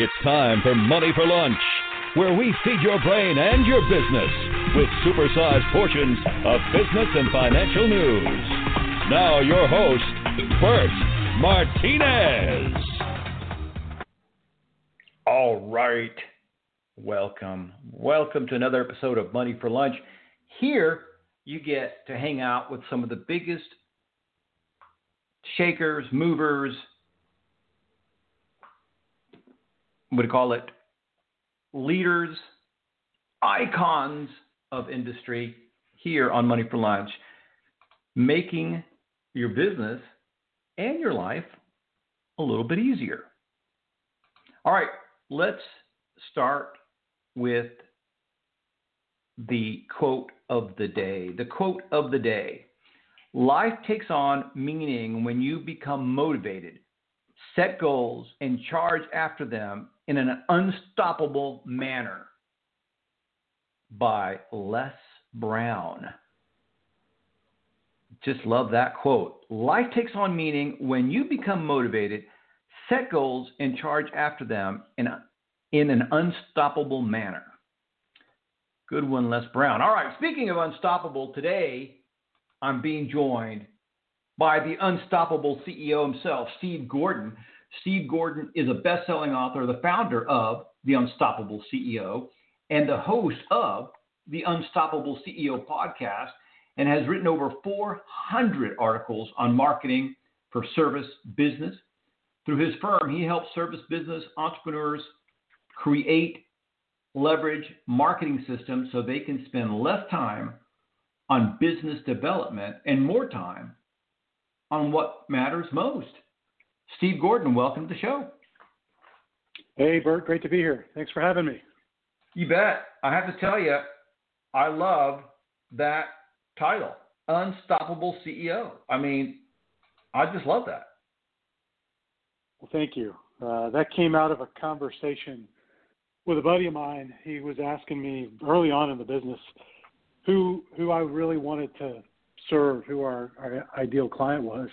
It's time for Money for Lunch, where we feed your brain and your business with supersized portions of business and financial news. Now, your host, Bert Martinez. All right. Welcome. Welcome to another episode of Money for Lunch. Here, you get to hang out with some of the biggest shakers, movers, you call it? Leaders, icons of industry here on Money for Lunch, making your business and your life a little bit easier. All right, let's start with the quote of the day. The quote of the day Life takes on meaning when you become motivated, set goals, and charge after them in an unstoppable manner. By Les Brown. Just love that quote. Life takes on meaning when you become motivated, set goals, and charge after them in, a, in an unstoppable manner. Good one, Les Brown. All right, speaking of unstoppable, today I'm being joined by the unstoppable CEO himself, Steve Gordon. Steve Gordon is a best selling author, the founder of The Unstoppable CEO, and the host of the Unstoppable CEO podcast, and has written over 400 articles on marketing for service business. Through his firm, he helps service business entrepreneurs create leverage marketing systems so they can spend less time on business development and more time on what matters most. Steve Gordon, welcome to the show. Hey, Bert, great to be here. Thanks for having me. You bet. I have to tell you, I love that title, Unstoppable CEO. I mean, I just love that. Well, thank you. Uh, that came out of a conversation with a buddy of mine, he was asking me early on in the business who who I really wanted to serve, who our, our ideal client was,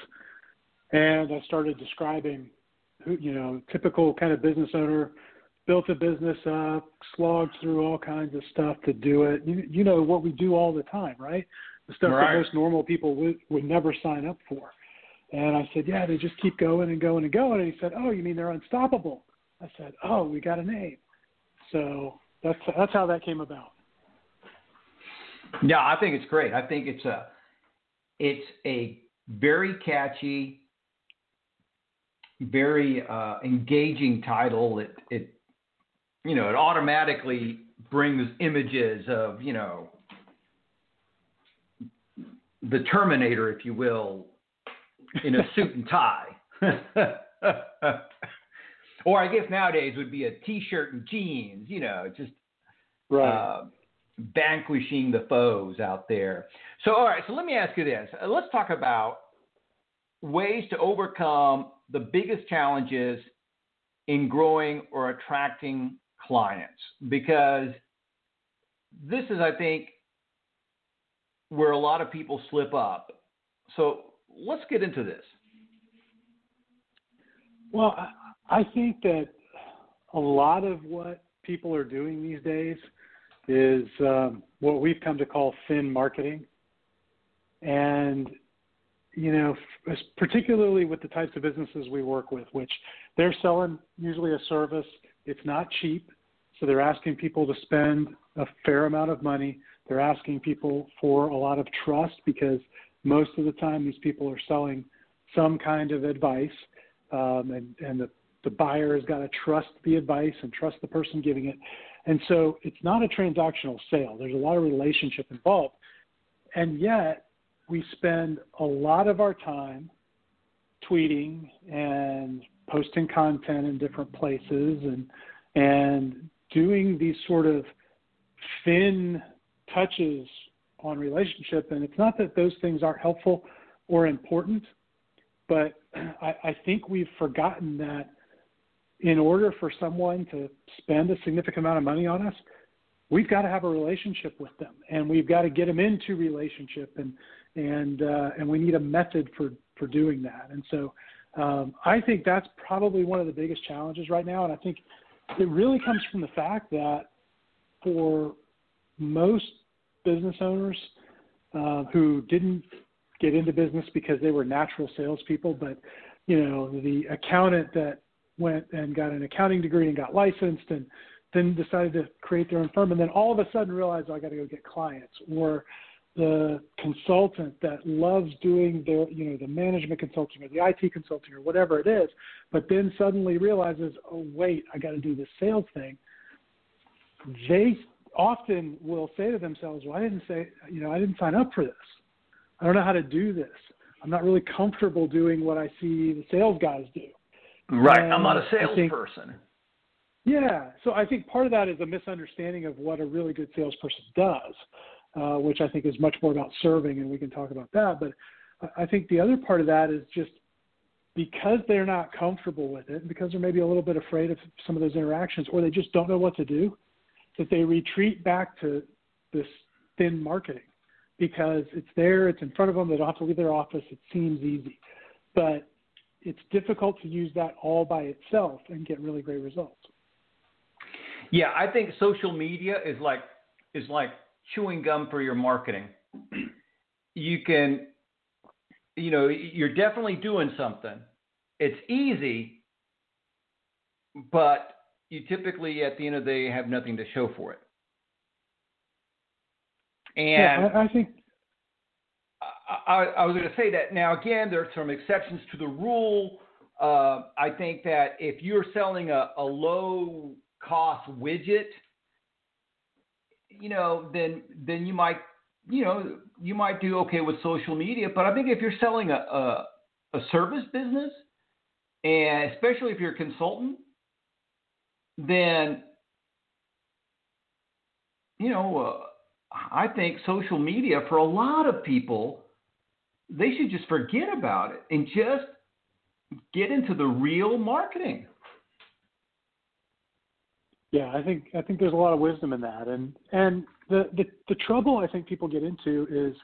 and I started describing who you know typical kind of business owner built a business up, slogged through all kinds of stuff to do it. You, you know what we do all the time, right? The stuff right. that most normal people would, would never sign up for. And I said, yeah, they just keep going and going and going. And he said, oh, you mean they're unstoppable? I said, oh, we got a name. So that's that's how that came about. Yeah, I think it's great. I think it's a it's a very catchy, very uh, engaging title. It it you know it automatically brings images of you know the Terminator, if you will, in a suit and tie. or I guess nowadays would be a t-shirt and jeans. You know, just right. Uh, vanquishing the foes out there. So, all right. So let me ask you this. Let's talk about ways to overcome the biggest challenges in growing or attracting clients, because this is, I think, where a lot of people slip up. So let's get into this. Well, I think that a lot of what people are doing these days is um, what we've come to call thin marketing. And, you know, particularly with the types of businesses we work with, which they're selling usually a service, it's not cheap. So they're asking people to spend a fair amount of money. They're asking people for a lot of trust because most of the time these people are selling some kind of advice. Um, and, and the the buyer has got to trust the advice and trust the person giving it. And so it's not a transactional sale. There's a lot of relationship involved. And yet we spend a lot of our time tweeting and posting content in different places and and doing these sort of thin touches on relationship. And it's not that those things aren't helpful or important but I, I think we've forgotten that in order for someone to spend a significant amount of money on us, we've got to have a relationship with them, and we've got to get them into relationship, and and uh, and we need a method for for doing that. And so, um, I think that's probably one of the biggest challenges right now. And I think it really comes from the fact that for most business owners uh, who didn't get into business because they were natural salespeople, but you know the accountant that went and got an accounting degree and got licensed and then decided to create their own firm and then all of a sudden realized oh, I got to go get clients or the consultant that loves doing their you know the management consulting or the IT consulting or whatever it is but then suddenly realizes oh wait I got to do this sales thing. They often will say to themselves well I didn't say you know I didn't sign up for this. I don't know how to do this. I'm not really comfortable doing what I see the sales guys do. Right and I'm not a salesperson. Yeah. So I think part of that is a misunderstanding of what a really good salesperson does, uh, which I think is much more about serving, and we can talk about that. But I think the other part of that is just because they're not comfortable with it, because they're maybe a little bit afraid of some of those interactions, or they just don't know what to do, that they retreat back to this thin marketing because it's there, it's in front of them, they don't have to leave their office, it seems easy. But it's difficult to use that all by itself and get really great results. Yeah, I think social media is like is like chewing gum for your marketing. You can you know, you're definitely doing something. It's easy, but you typically at the end of the day have nothing to show for it. And yeah, I, I think I, I, was going to say that now again, there are some exceptions to the rule. Uh, I think that if you're selling a, a low cost widget, you know, then then you might you know you might do okay with social media. But I think if you're selling a a, a service business, and especially if you're a consultant, then you know uh, I think social media for a lot of people they should just forget about it and just get into the real marketing. Yeah, I think I think there's a lot of wisdom in that, and and the the, the trouble I think people get into is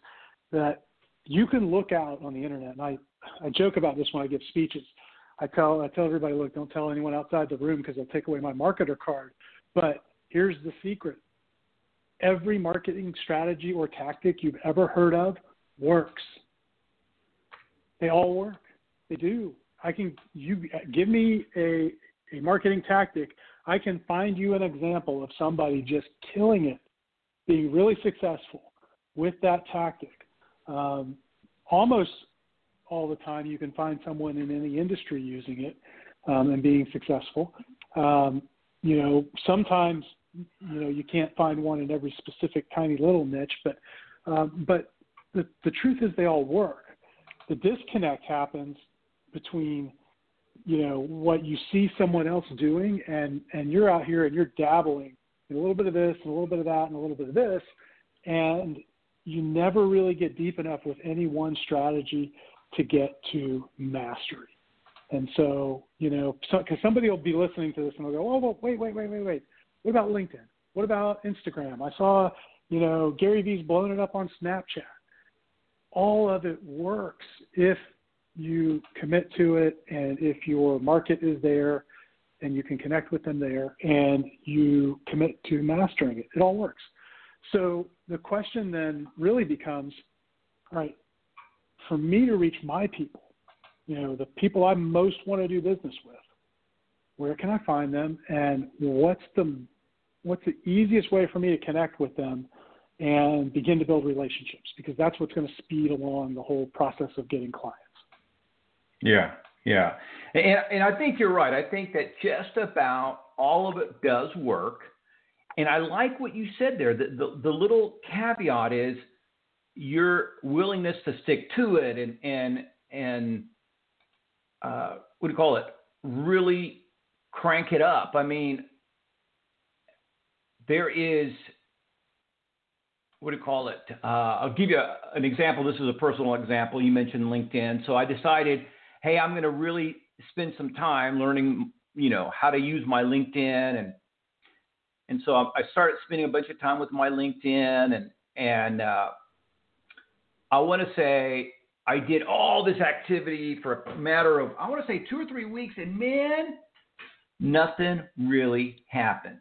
that you can look out on the internet, and I I joke about this when I give speeches. I tell I tell everybody, look, don't tell anyone outside the room because they'll take away my marketer card. But here's the secret: every marketing strategy or tactic you've ever heard of works. They all work. They do. I can you give me a a marketing tactic I can find you an example of somebody just killing it, being really successful with that tactic. Um, almost all the time, you can find someone in any industry using it um, and being successful. Um, you know, sometimes you know you can't find one in every specific tiny little niche, but um, but the the truth is they all work. The disconnect happens between you know what you see someone else doing and and you're out here and you're dabbling in a little bit of this and a little bit of that and a little bit of this and you never really get deep enough with any one strategy to get to mastery. And so you know because so, somebody will be listening to this and they'll go oh well, wait wait wait wait wait. What about linkedin? What about instagram? I saw you know gary vee's blowing it up on snapchat. All of it works if you commit to it and if your market is there and you can connect with them there and you commit to mastering it, it all works. So the question then really becomes right, for me to reach my people, you know, the people I most want to do business with, where can I find them and what's the what's the easiest way for me to connect with them and begin to build relationships because that's what's going to speed along the whole process of getting clients. Yeah, yeah, and and I think you're right. I think that just about all of it does work, and I like what you said there. The the, the little caveat is your willingness to stick to it and and and uh, what do you call it? Really crank it up. I mean, there is what do you call it? Uh, I'll give you a, an example. This is a personal example. You mentioned LinkedIn. So I decided hey, I'm going to really spend some time learning, you know, how to use my LinkedIn and and so I started spending a bunch of time with my LinkedIn and and uh, I want to say I did all this activity for a matter of I want to say two or three weeks and man, nothing really happened.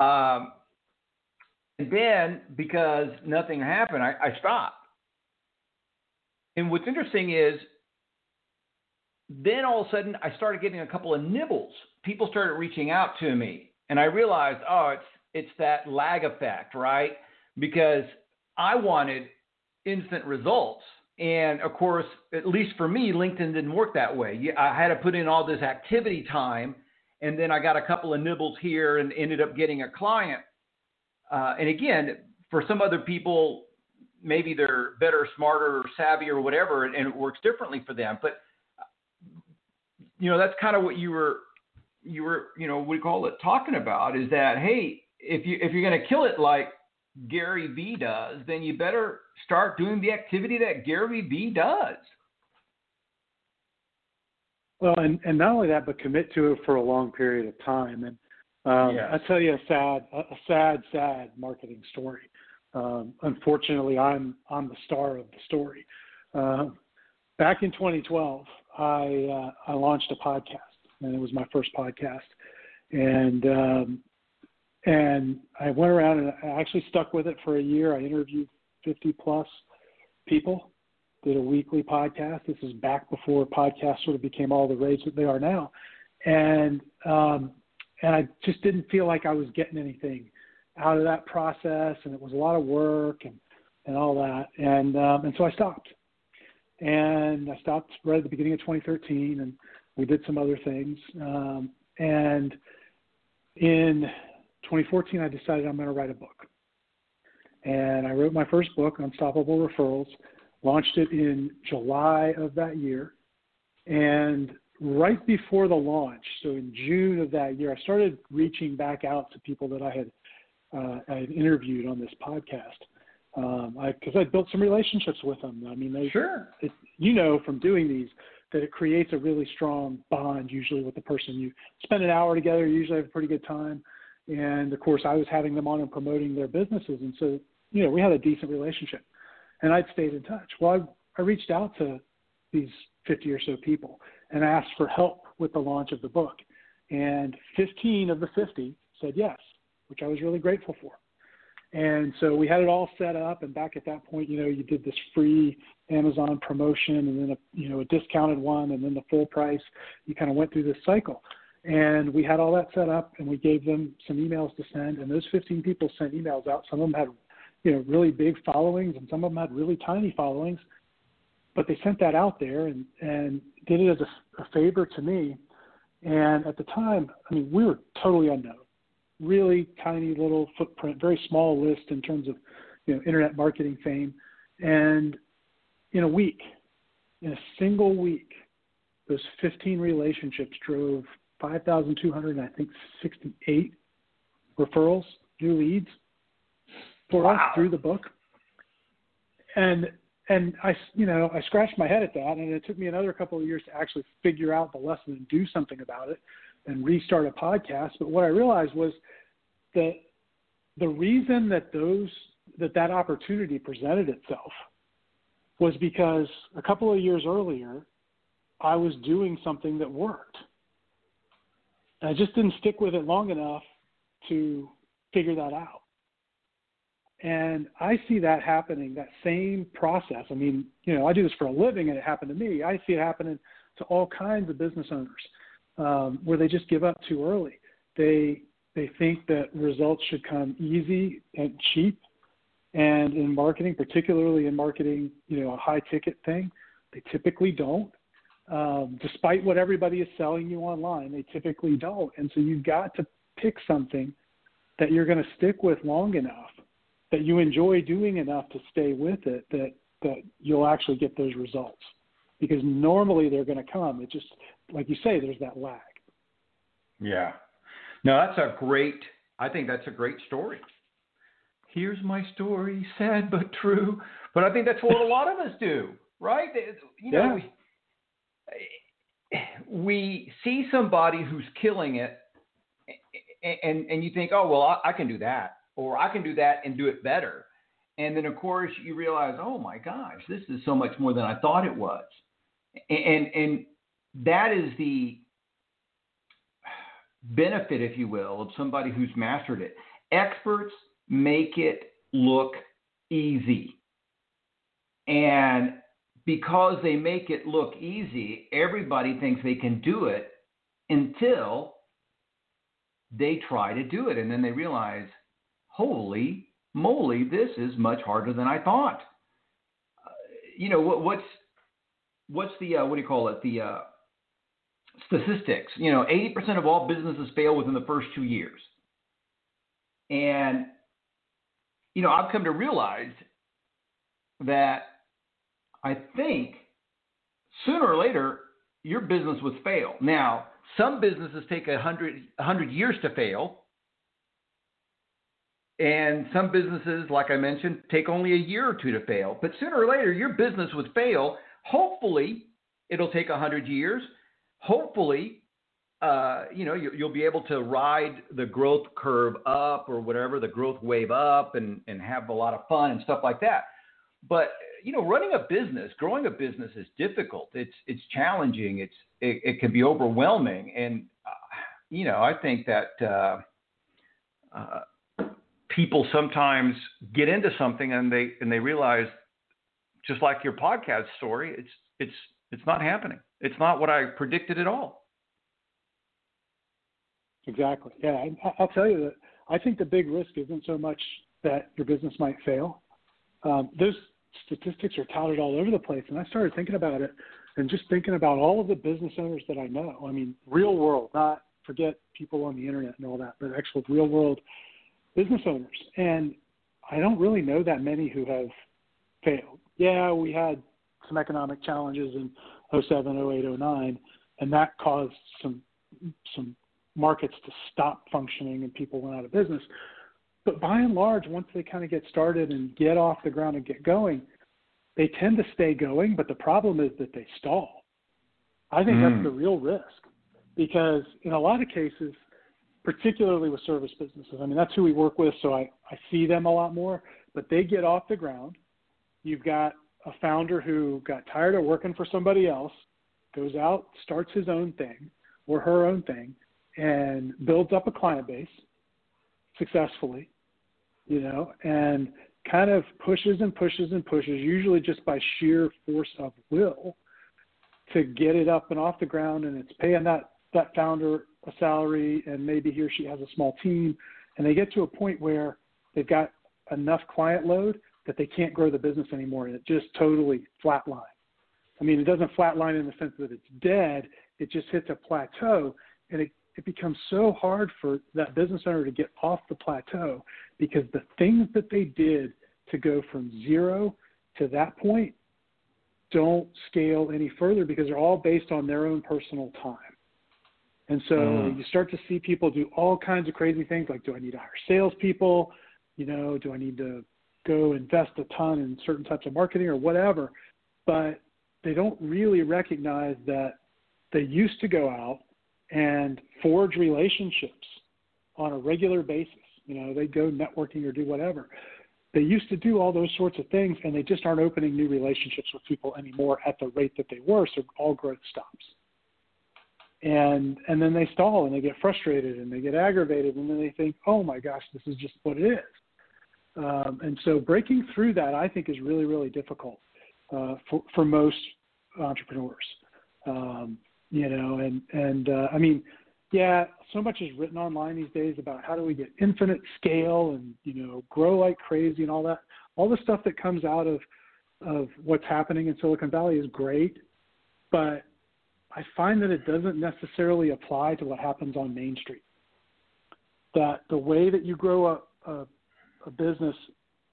Um, and then because nothing happened, I, I stopped. And what's interesting is then all of a sudden I started getting a couple of nibbles. People started reaching out to me, and I realized, oh, it's it's that lag effect, right? Because I wanted instant results. And of course, at least for me, LinkedIn didn't work that way. I had to put in all this activity time, and then I got a couple of nibbles here and ended up getting a client. Uh, and again, for some other people, maybe they're better, smarter, or savvy, or whatever, and it works differently for them. But you know, that's kind of what you were you were you know we call it talking about is that hey, if you if you're going to kill it like Gary Vee does, then you better start doing the activity that Gary Vee does. Well, and, and not only that, but commit to it for a long period of time. And um, yes. I tell you a sad, a sad, sad marketing story. Um, unfortunately, I'm I'm the star of the story. Uh, back in 2012, I uh, I launched a podcast, and it was my first podcast, and um, and I went around and I actually stuck with it for a year. I interviewed 50 plus people, did a weekly podcast. This is back before podcasts sort of became all the rage that they are now, and um, and I just didn't feel like I was getting anything out of that process, and it was a lot of work and and all that, and um, and so I stopped, and I stopped right at the beginning of 2013, and we did some other things, um, and in 2014 I decided I'm going to write a book, and I wrote my first book, Unstoppable Referrals, launched it in July of that year, and right before the launch, so in June of that year, I started reaching back out to people that I had uh, I had interviewed on this podcast because um, I, I built some relationships with them. I mean, they, sure, it, you know, from doing these that it creates a really strong bond usually with the person. You spend an hour together, you usually have a pretty good time. And of course, I was having them on and promoting their businesses, and so you know we had a decent relationship, and I'd stayed in touch. Well, I, I reached out to these 50 or so people and asked for help with the launch of the book, and 15 of the 50 said yes which I was really grateful for. And so we had it all set up, and back at that point, you know, you did this free Amazon promotion, and then a you know a discounted one, and then the full price. You kind of went through this cycle, and we had all that set up, and we gave them some emails to send, and those 15 people sent emails out. Some of them had, you know, really big followings, and some of them had really tiny followings, but they sent that out there and and did it as a, a favor to me. And at the time, I mean, we were totally unknown really tiny little footprint, very small list in terms of you know internet marketing fame. And in a week, in a single week, those 15 relationships drove 5,200, I think 68 referrals, new leads for wow. us through the book. And and I, you know, I scratched my head at that, and it took me another couple of years to actually figure out the lesson and do something about it and restart a podcast. But what I realized was that the reason that those that that opportunity presented itself was because a couple of years earlier I was doing something that worked. And I just didn't stick with it long enough to figure that out. And I see that happening, that same process. I mean, you know, I do this for a living and it happened to me. I see it happening to all kinds of business owners um, where they just give up too early. They they think that results should come easy and cheap, and in marketing, particularly in marketing, you know, a high ticket thing, they typically don't. Um, despite what everybody is selling you online, they typically don't. And so you've got to pick something that you're going to stick with long enough, that you enjoy doing enough to stay with it, that that you'll actually get those results. Because normally they're going to come. It just like you say, there's that lag. Yeah. No, that's a great. I think that's a great story. Here's my story, sad but true. But I think that's what a lot of us do, right? You know, yeah. we, we see somebody who's killing it, and and you think, oh well, I, I can do that, or I can do that and do it better. And then of course you realize, oh my gosh, this is so much more than I thought it was. And and that is the benefit, if you will, of somebody who's mastered it. Experts make it look easy. And because they make it look easy, everybody thinks they can do it until they try to do it. And then they realize, holy moly, this is much harder than I thought. Uh, you know, what, what's, what's the, uh, what do you call it? The uh, statistics. You know, 80% of all businesses fail within the first two years. And, you know, I've come to realize that I think sooner or later your business would fail. Now, some businesses take a hundred, hundred years to fail. And some businesses, like I mentioned, take only a year or two to fail. But sooner or later, your business would fail. Hopefully, it'll take a hundred years. Hopefully, uh, you know, you, will be able to ride the growth curve up or whatever, the growth wave up, and and have a lot of fun and stuff like that. But you know, running a business, growing a business is difficult. It's it's challenging. It's it, it can be overwhelming, and uh, you know, I think that uh, uh, people sometimes get into something and they and they realize, just like your podcast story, it's it's it's not happening. It's not what I predicted at all. Exactly. Yeah, I'll tell you that I think the big risk isn't so much that your business might fail. Um, those statistics are touted all over the place. And I started thinking about it and just thinking about all of the business owners that I know. I mean, real world, not forget people on the internet and all that, but actual real world business owners. And I don't really know that many who have failed. Yeah, we had some economic challenges in 07, 08, 09, and that caused some some markets to stop functioning and people went out of business. But by and large, once they kind of get started and get off the ground and get going, they tend to stay going. But the problem is that they stall. I think mm. that's the real risk because in a lot of cases, particularly with service businesses, I mean, that's who we work with, so I, I see them a lot more, but they get off the ground. You've got a founder who got tired of working for somebody else, goes out, starts his own thing or her own thing, and builds up a client base successfully you know, and kind of pushes and pushes and pushes, usually just by sheer force of will, to get it up and off the ground. And it's paying that that founder a salary, and maybe he or she has a small team, and they get to a point where they've got enough client load that they can't grow the business anymore, and it just totally flatlines. I mean, it doesn't flatline in the sense that it's dead; it just hits a plateau, and it it becomes so hard for that business owner to get off the plateau because the things that they did to go from zero to that point don't scale any further because they're all based on their own personal time. And so mm. you start to see people do all kinds of crazy things like, do I need to hire salespeople? You know, do I need to go invest a ton in certain types of marketing or whatever? But they don't really recognize that they used to go out and forge relationships on a regular basis. You know, they go networking or do whatever. They used to do all those sorts of things, and they just aren't opening new relationships with people anymore at the rate that they were. So all growth stops. And and then they stall and they get frustrated and they get aggravated and then they think, oh my gosh, this is just what it is. Um, and so breaking through that, I think, is really really difficult uh, for for most entrepreneurs. Um, you know, and and uh, I mean, yeah, so much is written online these days about how do we get infinite scale and you know grow like crazy and all that. All the stuff that comes out of of what's happening in Silicon Valley is great, but I find that it doesn't necessarily apply to what happens on Main Street. That the way that you grow a, a, a business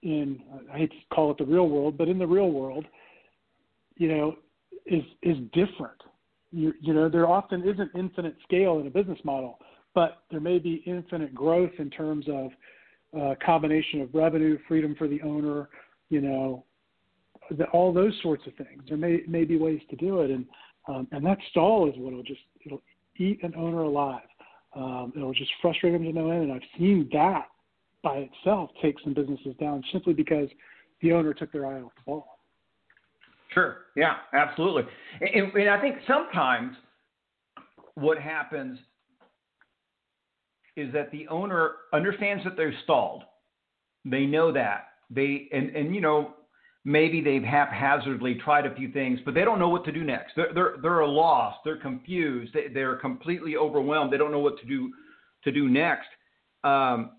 in I hate to call it the real world, but in the real world, you know, is is different you, you know, there often isn't infinite scale in a business model, but there may be infinite growth in terms of uh, combination of revenue, freedom for the owner, you know, the, all those sorts of things. There may may be ways to do it, and um, and that stall is what will just it'll eat an owner alive. Um, it'll just frustrate them to no end, and I've seen that by itself take some businesses down simply because the owner took their eye off the ball. Sure. Yeah, absolutely. And, and I think sometimes what happens is that the owner understands that they're stalled. They know that they and and you know maybe they've haphazardly tried a few things, but they don't know what to do next. They're they're they're lost. They're confused. They, they're completely overwhelmed. They don't know what to do to do next. Um,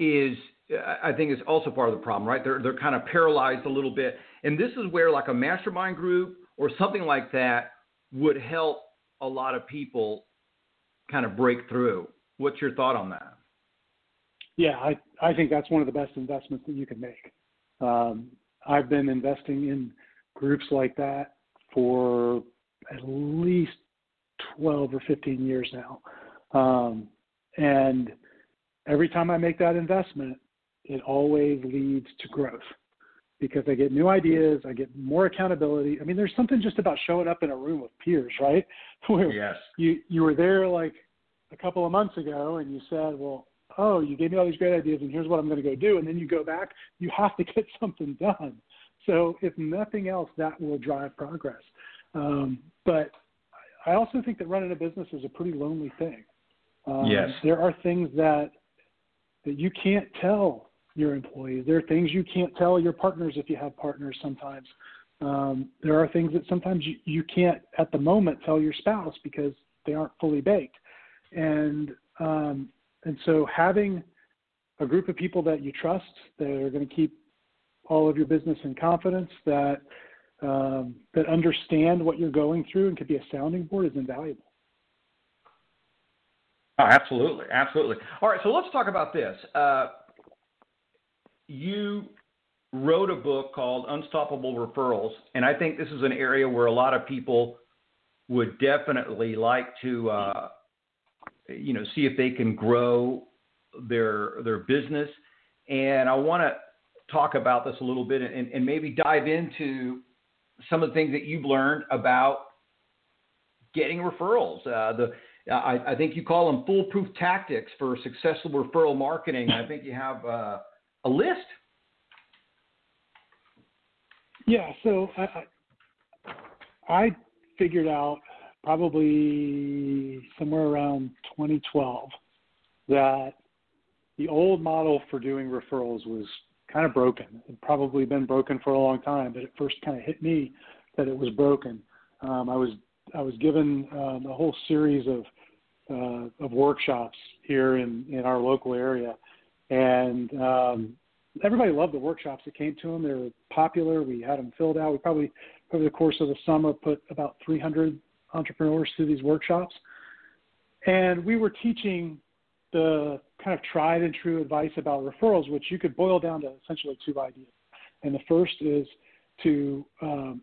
is I think is also part of the problem, right? They're they're kind of paralyzed a little bit, and this is where like a mastermind group or something like that would help a lot of people kind of break through. What's your thought on that? Yeah, I I think that's one of the best investments that you can make. Um, I've been investing in groups like that for at least 12 or 15 years now. Um, and every time I make that investment, it always leads to growth because I get new ideas, I get more accountability. I mean, there's something just about showing up in a room with peers, right? Where yes. you you were there like a couple of months ago and you said, "Well, oh, you gave me all these great ideas and here's what I'm going to go do." And then you go back, you have to get something done. So, if nothing else, that will drive progress. Um, but I also think that running a business is a pretty lonely thing. Um, yes. There are things that that you can't tell your employees. There are things you can't tell your partners if you have partners sometimes. Um, there are things that sometimes you, you can't at the moment tell your spouse because they aren't fully baked. And um, and so having a group of people that you trust that are going to keep all of your business in confidence that um, that understand what you're going through and could be a sounding board is invaluable. Oh, absolutely, absolutely. All right, so let's talk about this. Uh, you wrote a book called Unstoppable Referrals, and I think this is an area where a lot of people would definitely like to, uh, you know, see if they can grow their their business. And I want to talk about this a little bit and, and maybe dive into some of the things that you've learned about getting referrals. Uh, the I, I, think you call them foolproof tactics for successful referral marketing. I think you have uh, a list. Yeah, so I, I figured out probably somewhere around 2012 that the old model for doing referrals was kind of broken. It probably been broken for a long time, but it first kind of hit me that it was broken. Um, I was I was given um, a whole series of uh, of workshops here in in our local area, and um, everybody loved the workshops that came to them. They were popular. We had them filled out. We probably over the course of the summer put about 300 entrepreneurs through these workshops, and we were teaching the kind of tried and true advice about referrals, which you could boil down to essentially two ideas. And the first is to um,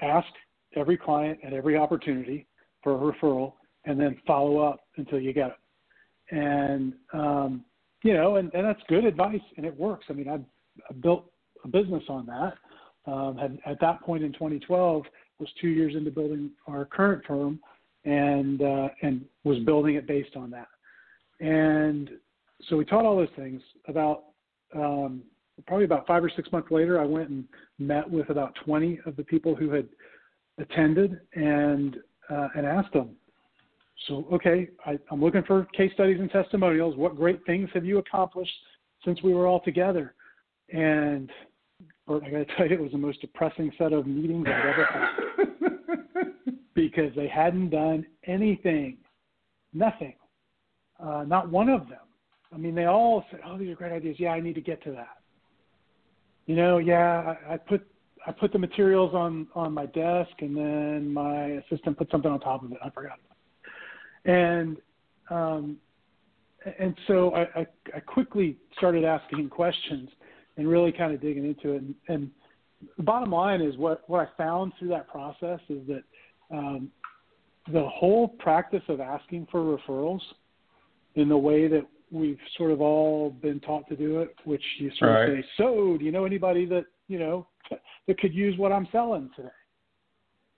ask every client at every opportunity for a referral and then follow up until you get it. And, um, you know, and, and that's good advice and it works. I mean, I, I built a business on that. Um, had, at that point in 2012 was two years into building our current firm and, uh, and was building it based on that. And so we taught all those things about, um, probably about five or six months later, I went and met with about 20 of the people who had attended and, uh, and asked them, so, okay, I, I'm looking for case studies and testimonials. What great things have you accomplished since we were all together? And Bert, I got to tell you, it was the most depressing set of meetings I've ever had because they hadn't done anything, nothing, uh, not one of them. I mean, they all said, "Oh, these are great ideas. Yeah, I need to get to that." You know, yeah, I, I put I put the materials on on my desk, and then my assistant put something on top of it. I forgot and um, and so I, I, I quickly started asking questions and really kind of digging into it. And, and the bottom line is what what I found through that process is that um, the whole practice of asking for referrals in the way that we've sort of all been taught to do it, which you sort right. of say, so do you know anybody that you know that could use what I'm selling today?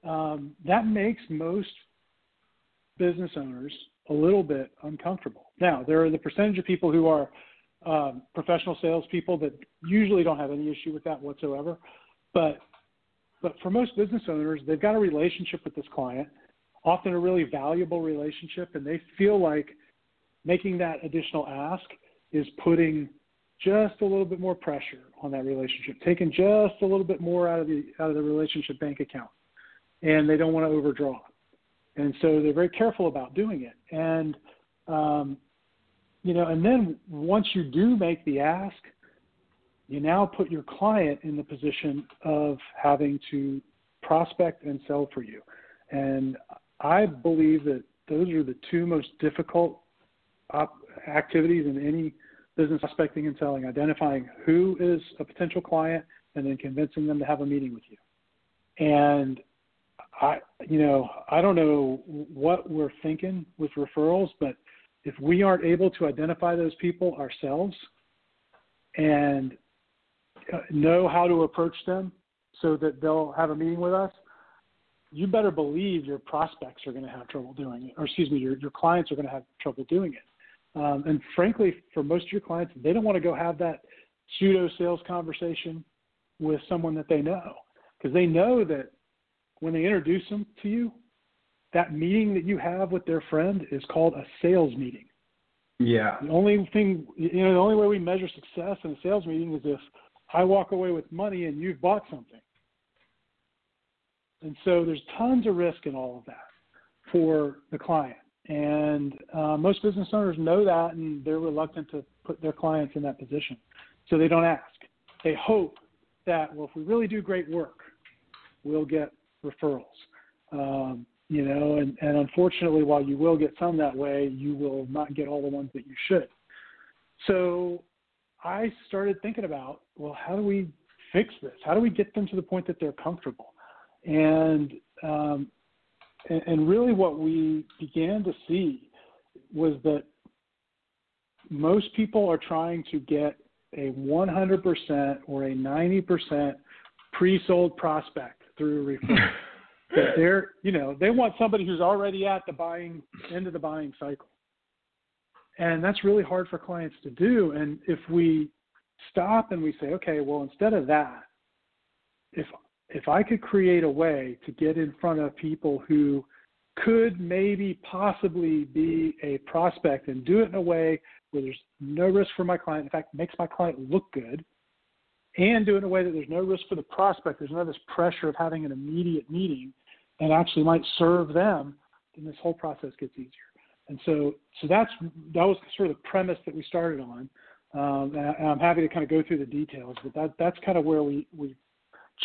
Um, that makes most business owners a little bit uncomfortable. Now, there are the percentage of people who are um, professional salespeople that usually don't have any issue with that whatsoever. But but for most business owners, they've got a relationship with this client, often a really valuable relationship, and they feel like making that additional ask is putting just a little bit more pressure on that relationship, taking just a little bit more out of the out of the relationship bank account, and they don't want to overdraw, and so they're very careful about doing it. And um, you know, and then once you do make the ask, you now put your client in the position of having to prospect and sell for you. And I believe that those are the two most difficult op- activities in any business prospecting and selling, identifying who is a potential client and then convincing them to have a meeting with you. And I, you know, I don't know what we're thinking with referrals, but if we aren't able to identify those people ourselves and uh, know how to approach them so that they'll have a meeting with us, you better believe your prospects are going to have trouble doing it, or excuse me, your, your clients are going to have trouble doing it. Um, and frankly, for most of your clients, they don't want to go have that pseudo sales conversation with someone that they know because they know that when they introduce them to you, that meeting that you have with their friend is called a sales meeting. Yeah. The only thing, you know, the only way we measure success in a sales meeting is if I walk away with money and you've bought something. And so there's tons of risk in all of that for the client. And uh, most business owners know that and they're reluctant to put their clients in that position. So they don't ask. They hope that, well, if we really do great work, we'll get referrals. Um, you know, and, and unfortunately, while you will get some that way, you will not get all the ones that you should. So I started thinking about, well, how do we fix this? How do we get them to the point that they're comfortable? And um, and, and really, what we began to see was that most people are trying to get a 100% or a 90% pre-sold prospect through a referral. they're, you know, they want somebody who's already at the buying end of the buying cycle. And that's really hard for clients to do. And if we stop and we say, okay, well, instead of that, if if I could create a way to get in front of people who could maybe possibly be a prospect and do it in a way where there's no risk for my client, in fact, makes my client look good, and do it in a way that there's no risk for the prospect, there's none of this pressure of having an immediate meeting and actually might serve them, then this whole process gets easier. And so, so that's that was sort of the premise that we started on. Um, and I'm happy to kind of go through the details, but that that's kind of where we we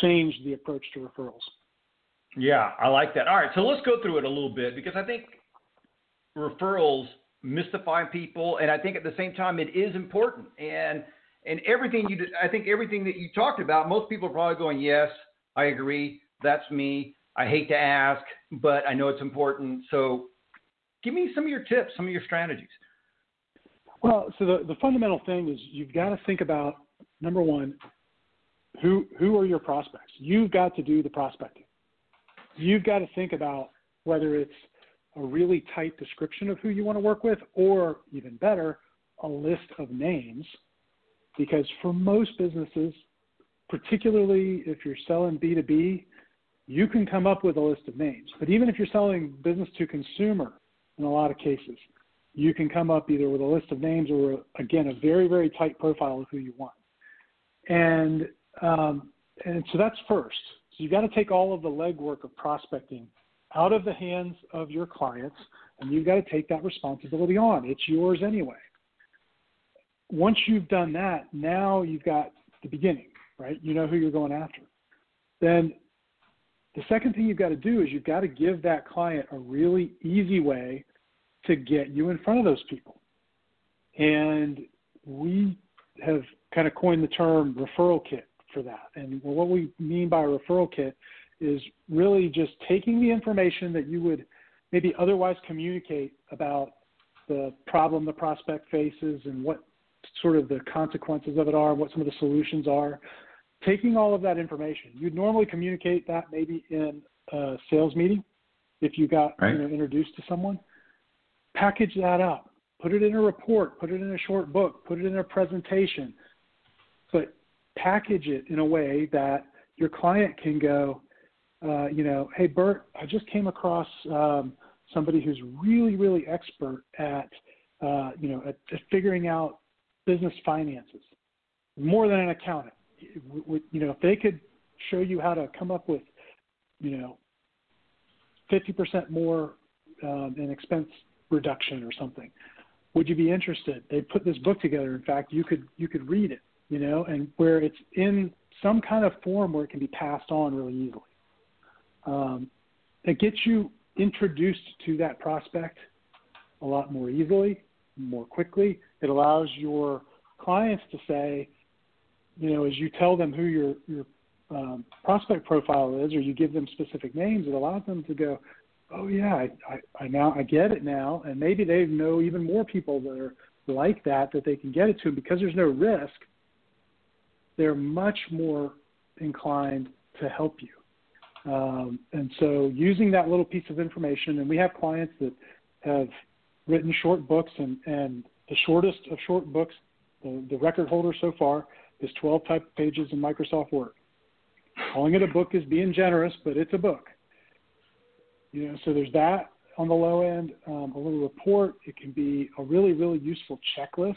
changed the approach to referrals. Yeah, I like that. All right, so let's go through it a little bit because I think referrals mystify people, and I think at the same time it is important. And and everything you, did, I think everything that you talked about, most people are probably going, yes, I agree, that's me. I hate to ask, but I know it's important. So, give me some of your tips, some of your strategies. Well, so the, the fundamental thing is you've got to think about number one, who who are your prospects? You've got to do the prospecting. You've got to think about whether it's a really tight description of who you want to work with, or even better, a list of names. Because for most businesses, particularly if you're selling B2B, you can come up with a list of names. But even if you're selling business to consumer, in a lot of cases, you can come up either with a list of names or, again, a very, very tight profile of who you want. And um, and so that's first. So you've got to take all of the legwork of prospecting out of the hands of your clients, and you've got to take that responsibility on. It's yours anyway. Once you've done that, now you've got the beginning, right? You know who you're going after. Then the second thing you've got to do is you've got to give that client a really easy way to get you in front of those people. And we have kind of coined the term referral kit for that. And what we mean by a referral kit is really just taking the information that you would maybe otherwise communicate about the problem the prospect faces and what sort of the consequences of it are, what some of the solutions are, taking all of that information, you'd normally communicate that maybe in a sales meeting if you got right. you know, introduced to someone. Package that up, put it in a report, put it in a short book, put it in a presentation, package it in a way that your client can go, uh, you know, hey Bert, I just came across um, somebody who's really, really expert at, uh, you know, at, at figuring out business finances more than an accountant. You know, if they could show you how to come up with, you know, 50% more um, in expense reduction or something, would you be interested? They put this book together. In fact, you could you could read it, you know, and where it's in some kind of form where it can be passed on really easily. Um, it gets you introduced to that prospect a lot more easily, more quickly. It allows your clients to say, you know, as you tell them who your your um, prospect profile is, or you give them specific names, it allows them to go, oh yeah, I, I, I now I get it now, and maybe they know even more people that are like that that they can get it to because there's no risk. They're much more inclined to help you. Um, and so using that little piece of information, and we have clients that have written short books, and, and the shortest of short books, the, the record holder so far, is 12 type pages in Microsoft Word. Calling it a book is being generous, but it's a book. You know, so there's that on the low end, um, a little report. It can be a really, really useful checklist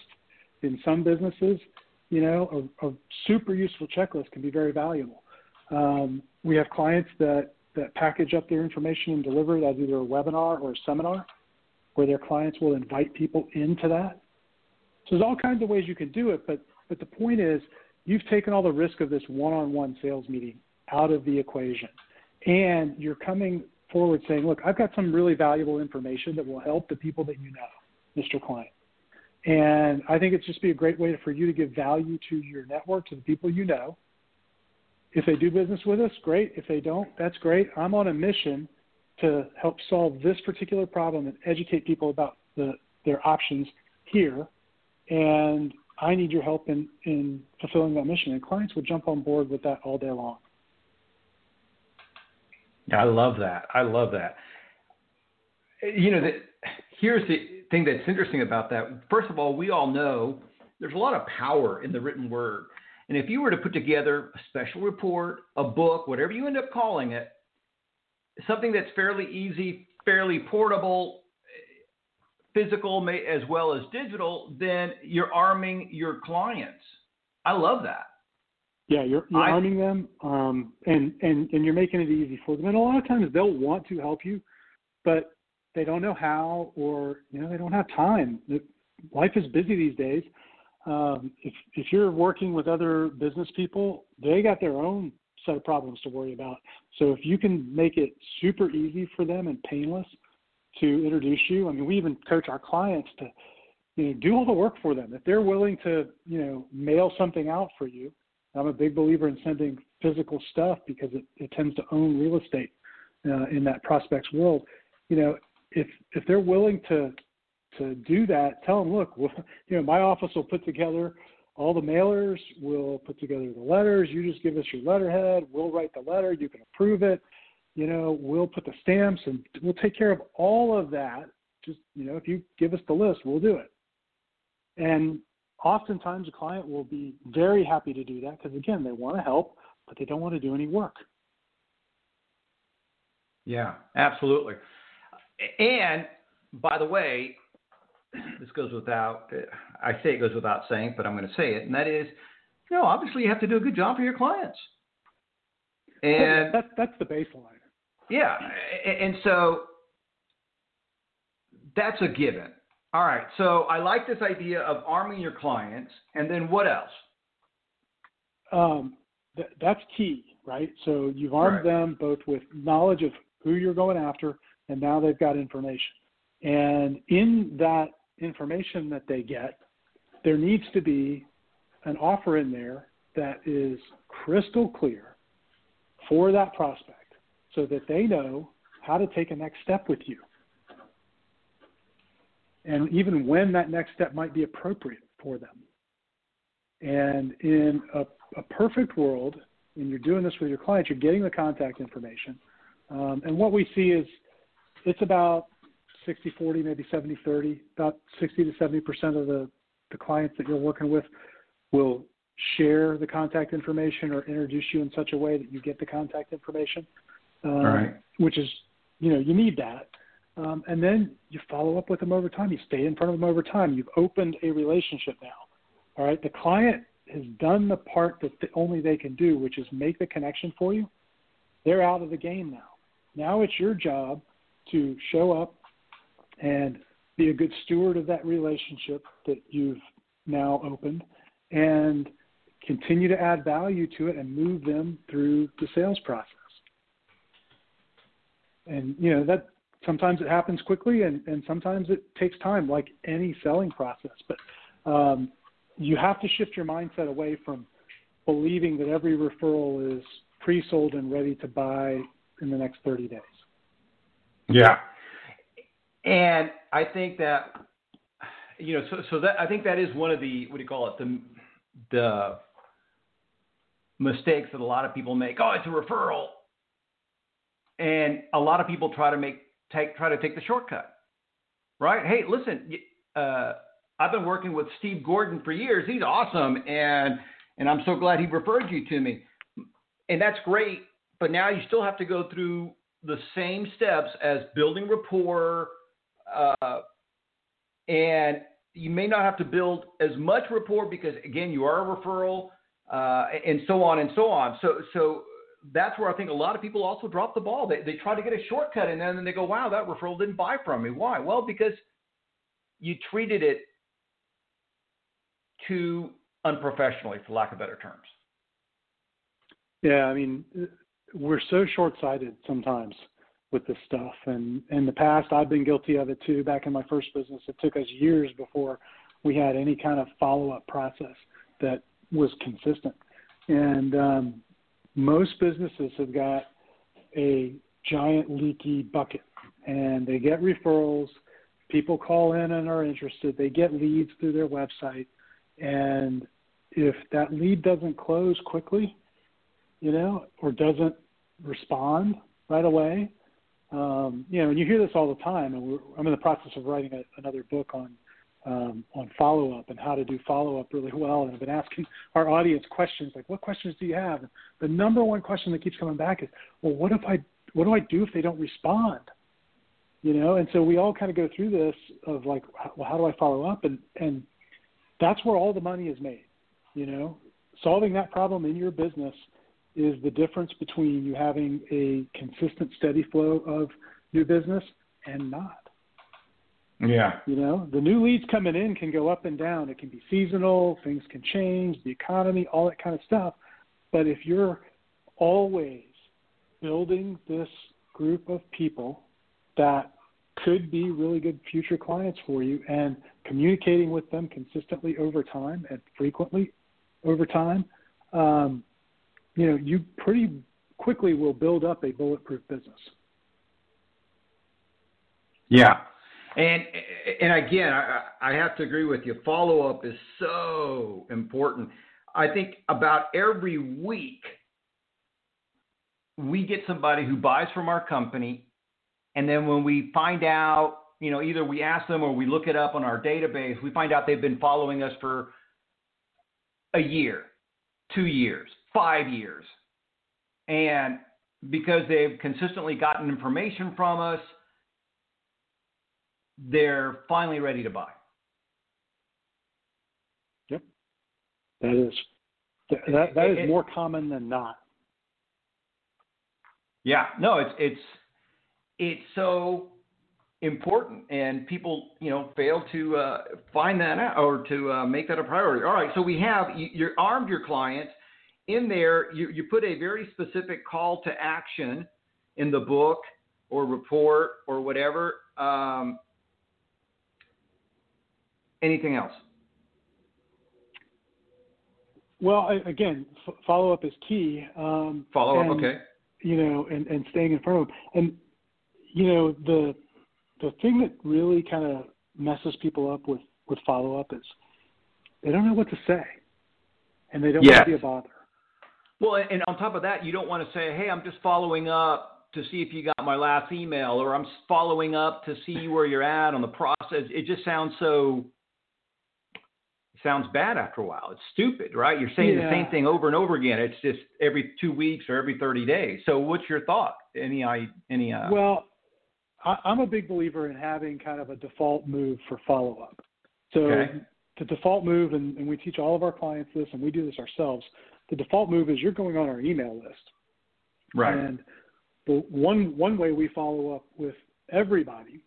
in some businesses. You know, a, a super useful checklist can be very valuable. Um, we have clients that that package up their information and deliver it as either a webinar or a seminar, where their clients will invite people into that. So there's all kinds of ways you can do it, but but the point is, you've taken all the risk of this one-on-one sales meeting out of the equation, and you're coming forward saying, "Look, I've got some really valuable information that will help the people that you know, Mr. Client." And I think it's just be a great way for you to give value to your network, to the people you know. If they do business with us, great. If they don't, that's great. I'm on a mission to help solve this particular problem and educate people about the, their options here. And I need your help in, in fulfilling that mission. And clients would jump on board with that all day long. I love that. I love that. You know, that, here's the thing that's interesting about that. First of all, we all know there's a lot of power in the written word. And if you were to put together a special report, a book, whatever you end up calling it, something that's fairly easy, fairly portable, physical as well as digital, then you're arming your clients. I love that. Yeah, you're, you're I, arming them, um, and and and you're making it easy for them. And a lot of times they'll want to help you, but they don't know how, or you know they don't have time. Life is busy these days. Um, if if you're working with other business people, they got their own set of problems to worry about. So if you can make it super easy for them and painless, to introduce you. I mean, we even coach our clients to, you know, do all the work for them. If they're willing to, you know, mail something out for you, I'm a big believer in sending physical stuff because it, it tends to own real estate uh, in that prospects world. You know, if if they're willing to to do that, tell them, look, you know, my office will put together all the mailers. We'll put together the letters. You just give us your letterhead. We'll write the letter. You can approve it you know, we'll put the stamps and we'll take care of all of that. Just, you know, if you give us the list, we'll do it. And oftentimes a client will be very happy to do that because, again, they want to help, but they don't want to do any work. Yeah, absolutely. And by the way, this goes without, I say it goes without saying, but I'm going to say it, and that is, you know, obviously you have to do a good job for your clients. And that's, that's the baseline. Yeah, and so that's a given. All right, so I like this idea of arming your clients, and then what else? Um, th- that's key, right? So you've armed right. them both with knowledge of who you're going after, and now they've got information. And in that information that they get, there needs to be an offer in there that is crystal clear for that prospect so that they know how to take a next step with you. And even when that next step might be appropriate for them. And in a, a perfect world, when you're doing this with your clients, you're getting the contact information. Um, and what we see is it's about 60 40, maybe 70 30. About 60 to 70% of the, the clients that you're working with will share the contact information or introduce you in such a way that you get the contact information um, right. which is, you know, you need that. Um, and then you follow up with them over time. You stay in front of them over time. You've opened a relationship now. All right. The client has done the part that the, only they can do, which is make the connection for you. They're out of the game now. Now it's your job to show up and be a good steward of that relationship that you've now opened and continue to add value to it and move them through the sales process. And you know that sometimes it happens quickly and, and sometimes it takes time like any selling process. But um, you have to shift your mindset away from believing that every referral is pre-sold and ready to buy in the next 30 days. Yeah. And I think that you know, so so that I think that is one of the what do you call it the the mistakes that a lot of people make. Oh, it's a referral, and a lot of people try to make take try to take the shortcut, right? Hey, listen, uh, I've been working with Steve Gordon for years. He's awesome, and and I'm so glad he referred you to me, and that's great. But now you still have to go through the same steps as building rapport, uh, and you may not have to build as much rapport because again you are a referral uh, and so on and so on so so that's where I think a lot of people also drop the ball. They, they try to get a shortcut and then they go, wow, that referral didn't buy from me. Why? Well, because you treated it too unprofessionally, for lack of better terms. Yeah, I mean, we're so short sighted sometimes with this stuff. And in the past, I've been guilty of it too. Back in my first business, it took us years before we had any kind of follow up process that was consistent. And um, most businesses have got a giant leaky bucket and they get referrals. People call in and are interested. They get leads through their website. And if that lead doesn't close quickly, you know, or doesn't respond right away, um, you know, and you hear this all the time, and I'm in the process of writing a, another book on um, on follow up and how to do follow up really well. And I've been asking our audience questions like, "What questions do you have?" And the number one question that keeps coming back is, "Well, what if I what do I do if they don't respond?" You know, and so we all kind of go through this of like, well, how do I follow up? And and that's where all the money is made. You know, solving that problem in your business is the difference between you having a consistent, steady flow of new business and not. Yeah. You know, the new leads coming in can go up and down. It can be seasonal, things can change, the economy, all that kind of stuff. But if you're always building this group of people that could be really good future clients for you and communicating with them consistently over time and frequently over time, um, you know, you pretty quickly will build up a bulletproof business. Yeah. And and again, I, I have to agree with you. Follow up is so important. I think about every week we get somebody who buys from our company, and then when we find out, you know, either we ask them or we look it up on our database, we find out they've been following us for a year, two years, five years. And because they've consistently gotten information from us, they're finally ready to buy. Yep. That is that that is it, more common than not. Yeah, no, it's it's it's so important, and people you know fail to uh, find that out or to uh, make that a priority. All right, so we have you, you're armed your clients in there, you, you put a very specific call to action in the book or report or whatever. Um, anything else? Well, again, f- follow up is key. Um, follow up, okay. You know, and, and staying in front of them. And, you know, the the thing that really kind of messes people up with, with follow up is they don't know what to say and they don't yes. want to be a bother. Well, and on top of that, you don't want to say, "Hey, I'm just following up to see if you got my last email," or "I'm following up to see where you're at on the process." It just sounds so it sounds bad after a while. It's stupid, right? You're saying yeah. the same thing over and over again. It's just every two weeks or every 30 days. So, what's your thought? Any any? Uh... Well, I, am a big believer in having kind of a default move for follow up. So okay. the default move, and, and we teach all of our clients this, and we do this ourselves. The default move is you're going on our email list. Right. And the one one way we follow up with everybody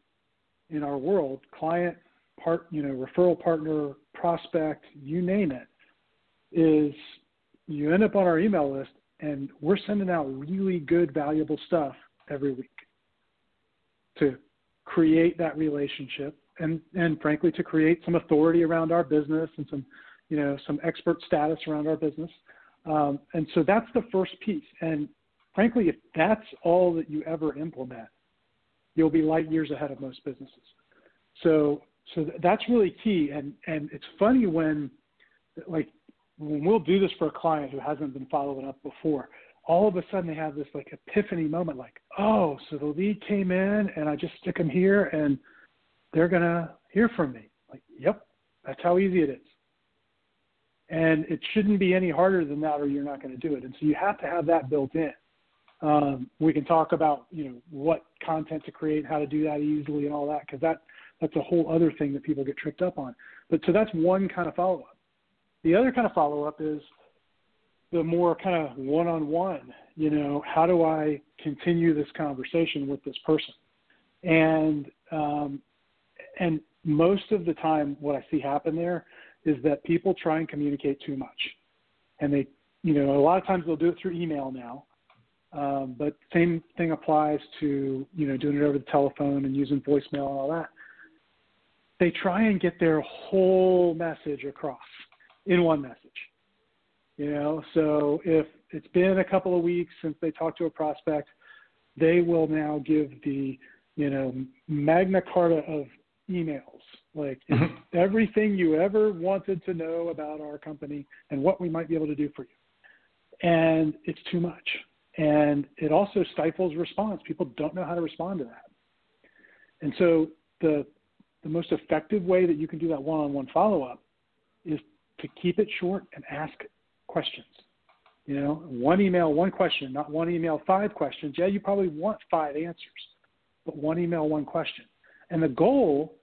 in our world, client, part, you know, referral partner, prospect, you name it, is you end up on our email list and we're sending out really good, valuable stuff every week to create that relationship and, and frankly to create some authority around our business and some, you know, some expert status around our business. Um, and so that's the first piece. And frankly, if that's all that you ever implement, you'll be light years ahead of most businesses. So so that's really key. And and it's funny when like when we'll do this for a client who hasn't been following up before, all of a sudden they have this like epiphany moment, like, oh, so the lead came in and I just stick them here and they're gonna hear from me. Like, yep, that's how easy it is. And it shouldn't be any harder than that, or you're not going to do it. And so you have to have that built in. Um, we can talk about you know what content to create, how to do that easily, and all that because that that's a whole other thing that people get tricked up on. But so that's one kind of follow up. The other kind of follow up is the more kind of one on one. You know, how do I continue this conversation with this person? And um, and most of the time, what I see happen there is that people try and communicate too much, and they, you know, a lot of times they'll do it through email now um, but same thing applies to you know doing it over the telephone and using voicemail and all that. They try and get their whole message across in one message. You know, so if it's been a couple of weeks since they talked to a prospect, they will now give the you know magna carta of emails like everything you ever wanted to know about our company and what we might be able to do for you and it's too much and it also stifles response. People don't know how to respond to that. And so the the most effective way that you can do that one-on-one follow-up is to keep it short and ask questions. You know, one email, one question, not one email, five questions. Yeah, you probably want five answers, but one email, one question. And the goal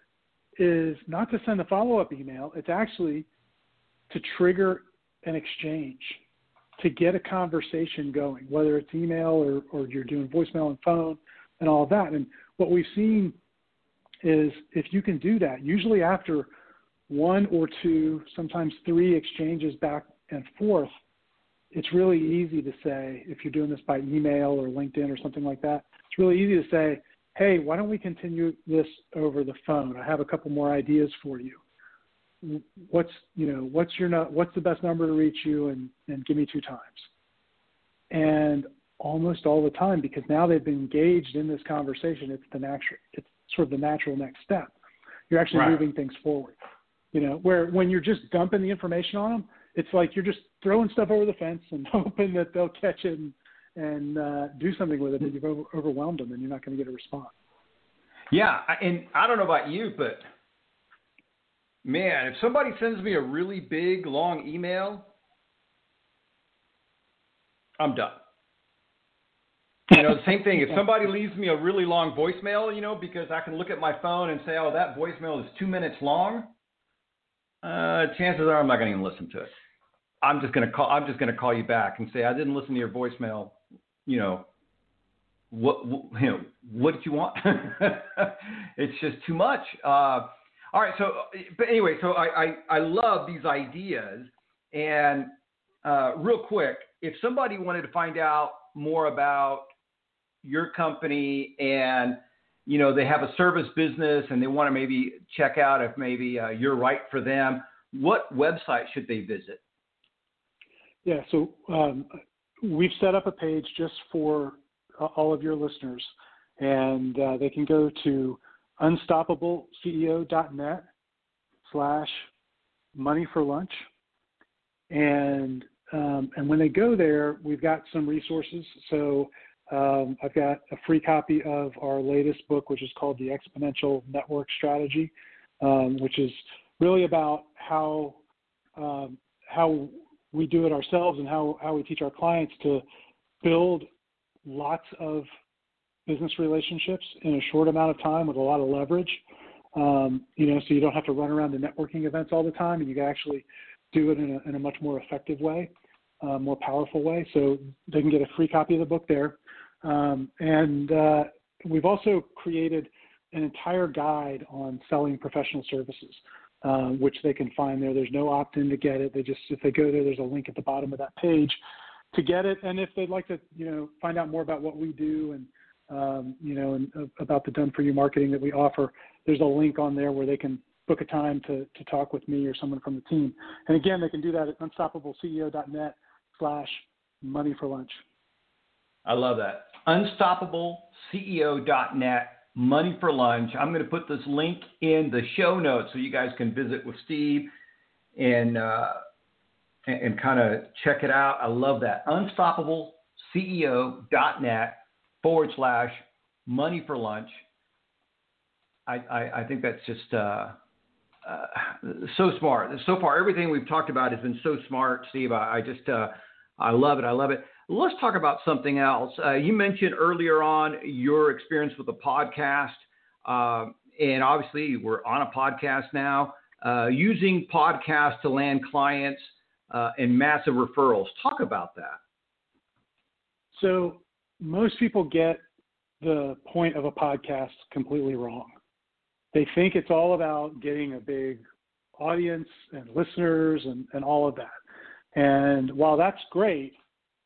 is not to send a follow-up email. It's actually to trigger an exchange to get a conversation going, whether it's email or, or you're doing voicemail and phone and all of that. And what we've seen is if you can do that, usually after one or two, sometimes three exchanges back and forth, it's really easy to say, if you're doing this by email or LinkedIn or something like that, it's really easy to say, hey, why don't we continue this over the phone? I have a couple more ideas for you what's you know what's your what's the best number to reach you and and give me two times and almost all the time because now they've been engaged in this conversation it's the natural it's sort of the natural next step you're actually right. moving things forward you know where when you're just dumping the information on them it's like you're just throwing stuff over the fence and hoping that they'll catch it and, and uh, do something with it and you've over, overwhelmed them and you're not going to get a response yeah and i don't know about you but Man, if somebody sends me a really big, long email, I'm done. You know, the same thing. If somebody leaves me a really long voicemail, you know, because I can look at my phone and say, oh, that voicemail is two minutes long, uh, chances are I'm not going to even listen to it. I'm just going to call. I'm just going to call you back and say I didn't listen to your voicemail. You know, what, you know, what did you want? it's just too much. Uh, all right. So, but anyway, so I, I, I love these ideas. And uh, real quick, if somebody wanted to find out more about your company and you know they have a service business and they want to maybe check out if maybe uh, you're right for them, what website should they visit? Yeah. So um, we've set up a page just for uh, all of your listeners, and uh, they can go to unstoppableceo.net slash money for lunch. And um, and when they go there, we've got some resources. So um, I've got a free copy of our latest book, which is called The Exponential Network Strategy, um, which is really about how um, how we do it ourselves and how, how we teach our clients to build lots of business relationships in a short amount of time with a lot of leverage. Um, you know, so you don't have to run around to networking events all the time, and you can actually do it in a, in a much more effective way, uh, more powerful way. So they can get a free copy of the book there. Um, and uh, we've also created an entire guide on selling professional services, um, which they can find there. There's no opt-in to get it. They just if they go there, there's a link at the bottom of that page to get it. And if they'd like to, you know, find out more about what we do and um, you know, and uh, about the done for you marketing that we offer, there's a link on there where they can book a time to, to talk with me or someone from the team. And again, they can do that at unstoppableceo.net slash money for lunch. I love that. Unstoppableceo.net money for lunch. I'm going to put this link in the show notes so you guys can visit with Steve and uh, and, and kind of check it out. I love that. Unstoppableceo.net forward slash money for lunch. I, I, I think that's just uh, uh, so smart. So far, everything we've talked about has been so smart, Steve. I, I just uh, I love it. I love it. Let's talk about something else. Uh, you mentioned earlier on your experience with the podcast, uh, and obviously we're on a podcast now. Uh, using podcasts to land clients and massive referrals. Talk about that. So most people get the point of a podcast completely wrong. They think it's all about getting a big audience and listeners and, and all of that. And while that's great,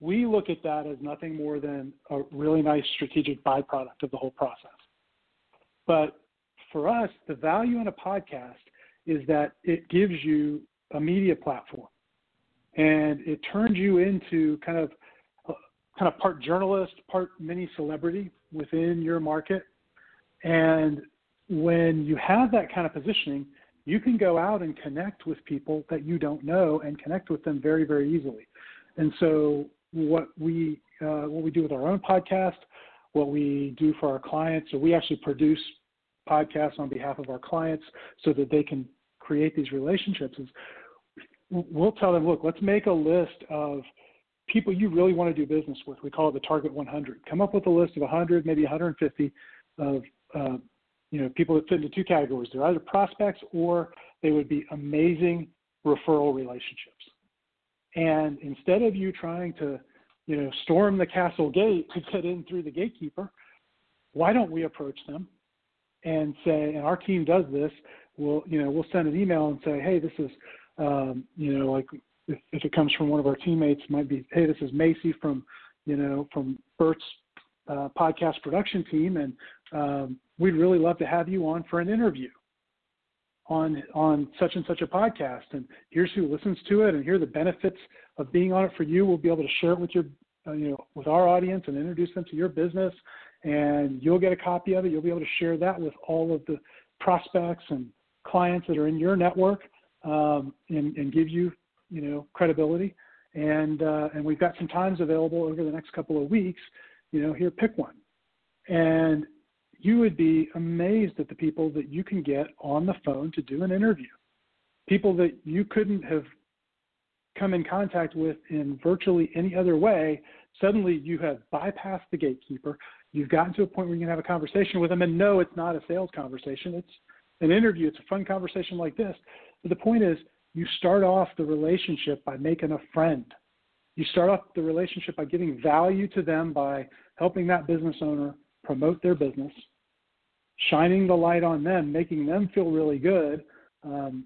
we look at that as nothing more than a really nice strategic byproduct of the whole process. But for us, the value in a podcast is that it gives you a media platform and it turns you into kind of kind of part journalist, part mini celebrity within your market. And when you have that kind of positioning, you can go out and connect with people that you don't know and connect with them very, very easily. And so, what we uh, what we do with our own podcast, what we do for our clients, so we actually produce podcasts on behalf of our clients so that they can create these relationships. Is we'll tell them, look, let's make a list of people you really want to do business with. We call it the target 100. Come up with a list of 100, maybe 150 of uh, you know people that fit into two categories. They're either prospects or they would be amazing referral relationships. And instead of you trying to you know storm the castle gate to get in through the gatekeeper, why don't we approach them and say, and our team does this. We'll you know we'll send an email and say, hey, this is um, you know like if, if it comes from one of our teammates, might be, hey, this is Macy from, you know, from Bert's uh, podcast production team, and um, we'd really love to have you on for an interview on on such and such a podcast. And here's who listens to it, and here are the benefits of being on it for you. We'll be able to share it with your, uh, you know, with our audience and introduce them to your business. And you'll get a copy of it. You'll be able to share that with all of the prospects and clients that are in your network, um, and, and give you you know credibility, and uh, and we've got some times available over the next couple of weeks. You know, here pick one, and you would be amazed at the people that you can get on the phone to do an interview. People that you couldn't have come in contact with in virtually any other way, suddenly you have bypassed the gatekeeper. You've gotten to a point where you can have a conversation with them and no, it's not a sales conversation. It's an interview. It's a fun conversation like this. But the point is, you start off the relationship by making a friend. You start off the relationship by giving value to them by helping that business owner promote their business, shining the light on them, making them feel really good. Um,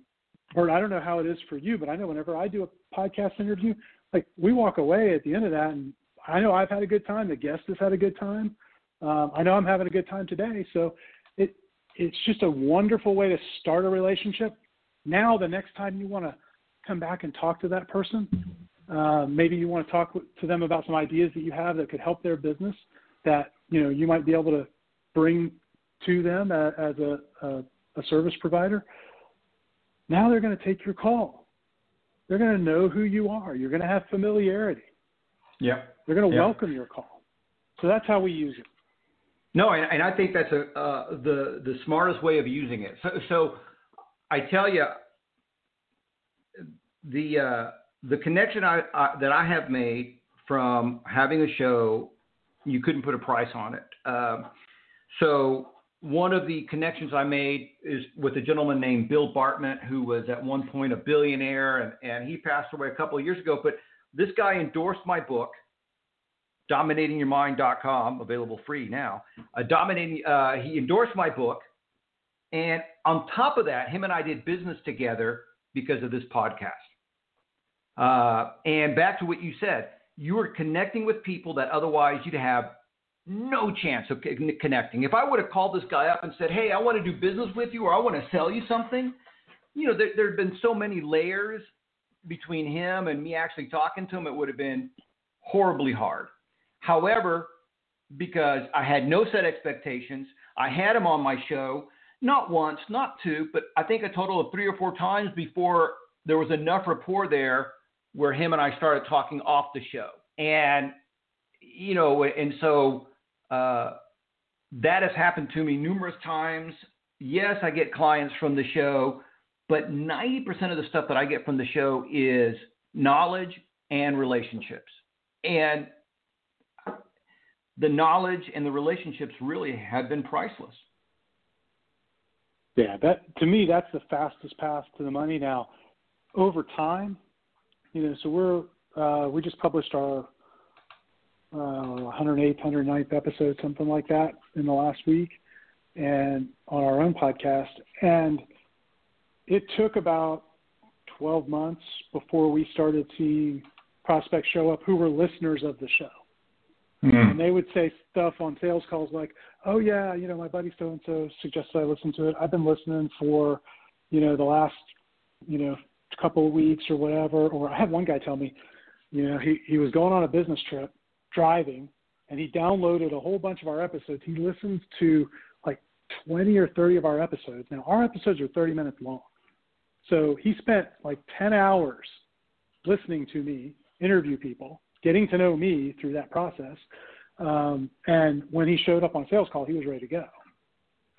Bert, I don't know how it is for you, but I know whenever I do a podcast interview, like we walk away at the end of that, and I know I've had a good time. The guest has had a good time. Um, I know I'm having a good time today. So it it's just a wonderful way to start a relationship now, the next time you want to come back and talk to that person, uh, maybe you want to talk to them about some ideas that you have that could help their business that you know you might be able to bring to them as a, a, a service provider. Now they're going to take your call. They're going to know who you are. You're going to have familiarity. Yeah. They're going to yeah. welcome your call. So that's how we use it. No, and, and I think that's a, uh, the the smartest way of using it. So, so I tell you, the uh, the connection I, I, that I have made from having a show, you couldn't put a price on it. Um, so one of the connections I made is with a gentleman named Bill Bartmann, who was at one point a billionaire, and, and he passed away a couple of years ago. But this guy endorsed my book, DominatingYourMind.com, available free now. Dominating, uh, he endorsed my book, and on top of that, him and I did business together because of this podcast. Uh, and back to what you said, you are connecting with people that otherwise you'd have no chance of connecting. If I would have called this guy up and said, "Hey, I want to do business with you, or I want to sell you something," you know, there, there have been so many layers between him and me actually talking to him. It would have been horribly hard. However, because I had no set expectations, I had him on my show not once, not two, but I think a total of three or four times before there was enough rapport there where him and I started talking off the show. And, you know, and so uh, that has happened to me numerous times. Yes, I get clients from the show, but 90% of the stuff that I get from the show is knowledge and relationships. And the knowledge and the relationships really have been priceless. Yeah, that to me that's the fastest path to the money. Now, over time, you know, so we're uh, we just published our uh, 108th, 109th episode, something like that, in the last week, and on our own podcast. And it took about 12 months before we started seeing prospects show up who were listeners of the show. Mm-hmm. And they would say stuff on sales calls like, "Oh yeah, you know, my buddy so and so suggested I listen to it. I've been listening for, you know, the last, you know, couple of weeks or whatever." Or I had one guy tell me, you know, he he was going on a business trip, driving, and he downloaded a whole bunch of our episodes. He listens to like 20 or 30 of our episodes. Now our episodes are 30 minutes long, so he spent like 10 hours listening to me interview people getting to know me through that process. Um, and when he showed up on sales call, he was ready to go.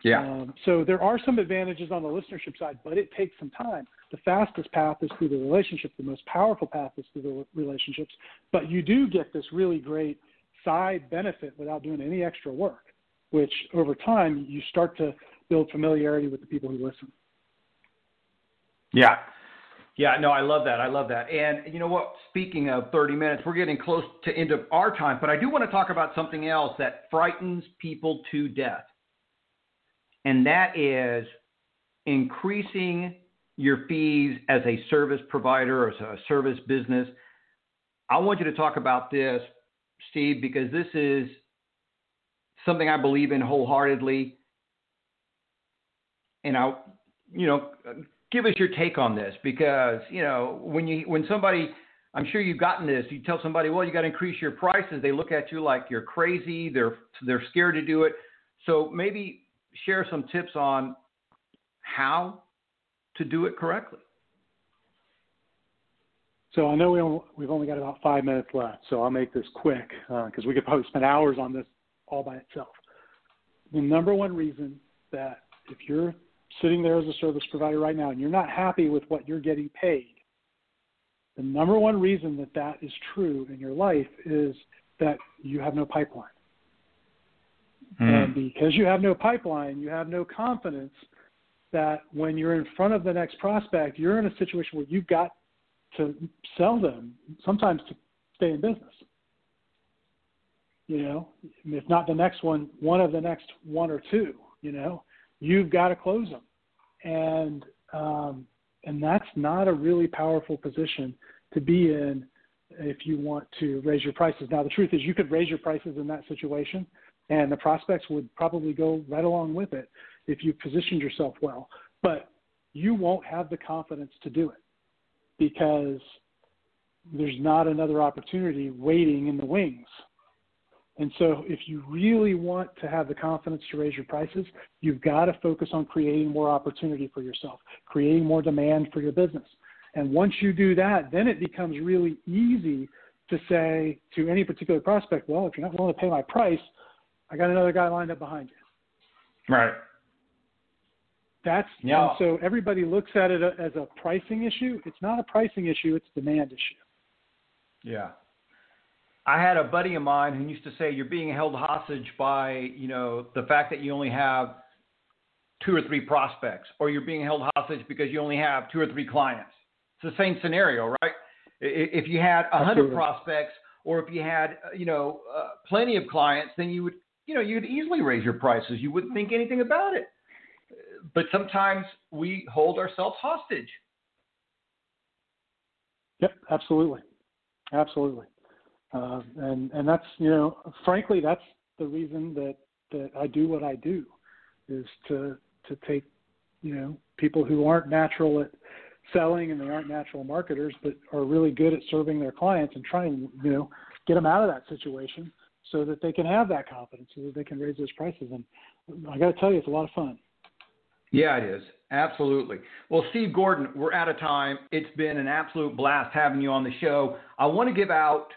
Yeah. Um, so there are some advantages on the listenership side, but it takes some time. The fastest path is through the relationship. The most powerful path is through the relationships. But you do get this really great side benefit without doing any extra work, which over time you start to build familiarity with the people who listen. Yeah. Yeah, no, I love that. I love that. And you know what? Speaking of 30 minutes, we're getting close to end of our time, but I do want to talk about something else that frightens people to death. And that is increasing your fees as a service provider or as a service business. I want you to talk about this, Steve, because this is something I believe in wholeheartedly. And I, you know, give us your take on this because you know when you when somebody I'm sure you've gotten this. You tell somebody, well, you got to increase your prices. They look at you like you're crazy. They're they're scared to do it. So maybe share some tips on how to do it correctly. So I know we only, we've only got about five minutes left, so I'll make this quick because uh, we could probably spend hours on this all by itself. The number one reason that if you're sitting there as a service provider right now and you're not happy with what you're getting paid, the number one reason that that is true in your life is that you have no pipeline. Mm. And because you have no pipeline, you have no confidence that when you're in front of the next prospect, you're in a situation where you've got to sell them, sometimes to stay in business. You know, if not the next one, one of the next one or two, you know you've got to close them, and um, and that's not a really powerful position to be in if you want to raise your prices. Now, the truth is, you could raise your prices in that situation, and the prospects would probably go right along with it if you've positioned yourself well. But you won't have the confidence to do it because there's not another opportunity waiting in the wings and so, if you really want to have the confidence to raise your prices, you've got to focus on creating more opportunity for yourself, creating more demand for your business. And once you do that, then it becomes really easy to say to any particular prospect, well, if you're not willing to pay my price, I got another guy lined up behind you. Right. That's yeah. so everybody looks at it as a pricing issue. It's not a pricing issue, it's a demand issue. Yeah. I had a buddy of mine who used to say you're being held hostage by, you know, the fact that you only have two or three prospects, or you're being held hostage because you only have two or three clients. It's the same scenario, right? If you had a hundred prospects, or if you had, uh, you know, uh, plenty of clients, then you would, you know, you'd easily raise your prices. You wouldn't think anything about it. But sometimes we hold ourselves hostage. Yep, absolutely, absolutely, uh, and and that's you know, frankly, that's the reason that that I do what I do, is to to take, you know, people who aren't natural at selling and they aren't natural marketers, but are really good at serving their clients and trying, you know, get them out of that situation so that they can have that confidence, so that they can raise those prices. And I got to tell you, it's a lot of fun. Yeah, it is. Absolutely. Well, Steve Gordon, we're out of time. It's been an absolute blast having you on the show. I want to give out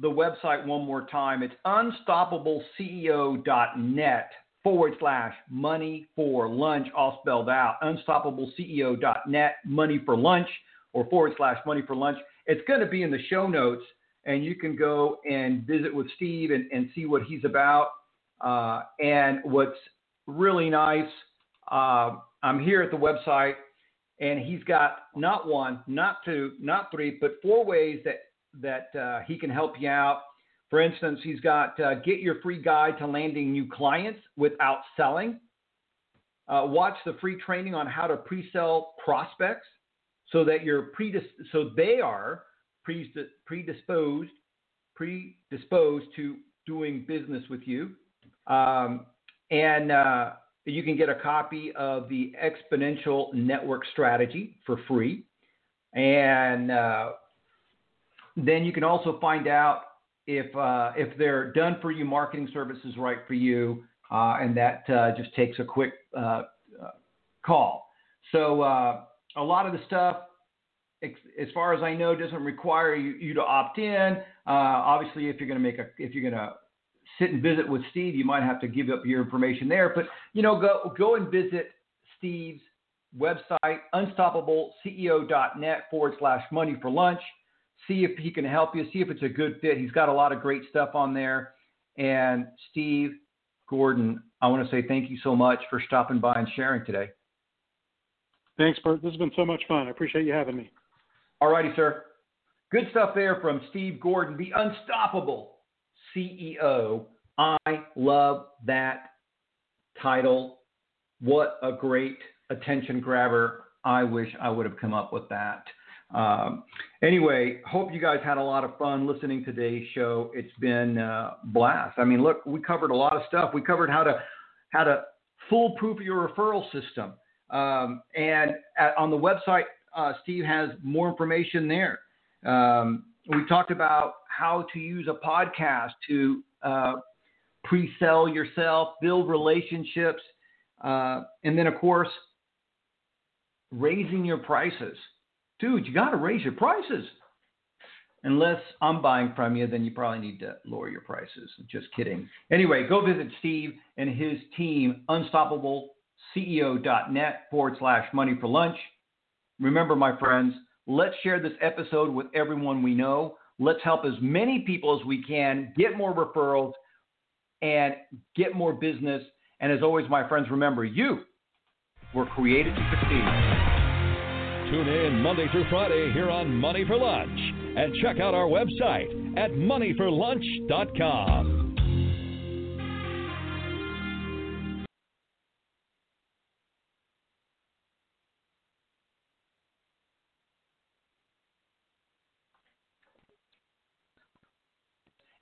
the website one more time. It's unstoppableceo.net forward slash money for lunch, all spelled out. Unstoppableceo.net, money for lunch, or forward slash money for lunch. It's going to be in the show notes, and you can go and visit with Steve and, and see what he's about. Uh, and what's really nice, uh, I'm here at the website, and he's got not one, not two, not three, but four ways that that uh, he can help you out for instance, he's got uh, Get Your Free Guide to Landing New Clients Without Selling. Uh, watch the free training on how to pre-sell prospects so that you're predis- so they are predisposed predisposed to doing business with you. Um, and uh, you can get a copy of the Exponential Network Strategy for free. And uh, then you can also find out if uh, if they're done for you, marketing services right for you, uh, and that uh, just takes a quick uh, uh, call. So uh, a lot of the stuff, as far as I know, doesn't require you, you to opt in. obviously, if you're going to make a if you're going to sit and visit with Steve, you might have to give up your information there. But you know, go go and visit Steve's website, unstoppableceo.net forward slash money for lunch see if he can help you, see if it's a good fit. He's got a lot of great stuff on there. And Steve Gordon, I want to say thank you so much for stopping by and sharing today. Thanks, Bert. This has been so much fun. I appreciate you having me. All righty, sir. Good stuff there from Steve Gordon, the unstoppable CEO. I love that title. What a great attention grabber. I wish I would have come up with that. Um, anyway, hope you guys had a lot of fun listening to today's show. It's been uh, blast. I mean, look, we covered a lot of stuff. We covered how to how to foolproof your referral system, um, and at, on the website, uh, Steve has more information there. Um, we talked about how to use a podcast to uh, pre-sell yourself, build relationships, uh, and then of course, raising your prices dude, you got to raise your prices. Unless I'm buying from you, then you probably need to lower your prices. Just kidding. Anyway, go visit Steve and his team, unstoppableceo.net forward slash money for lunch. Remember, my friends, let's share this episode with everyone we know. Let's help as many people as we can get more referrals and get more business. And as always, my friends, remember you were created to succeed. Tune in Monday through Friday here on Money for Lunch and check out our website at moneyforlunch.com.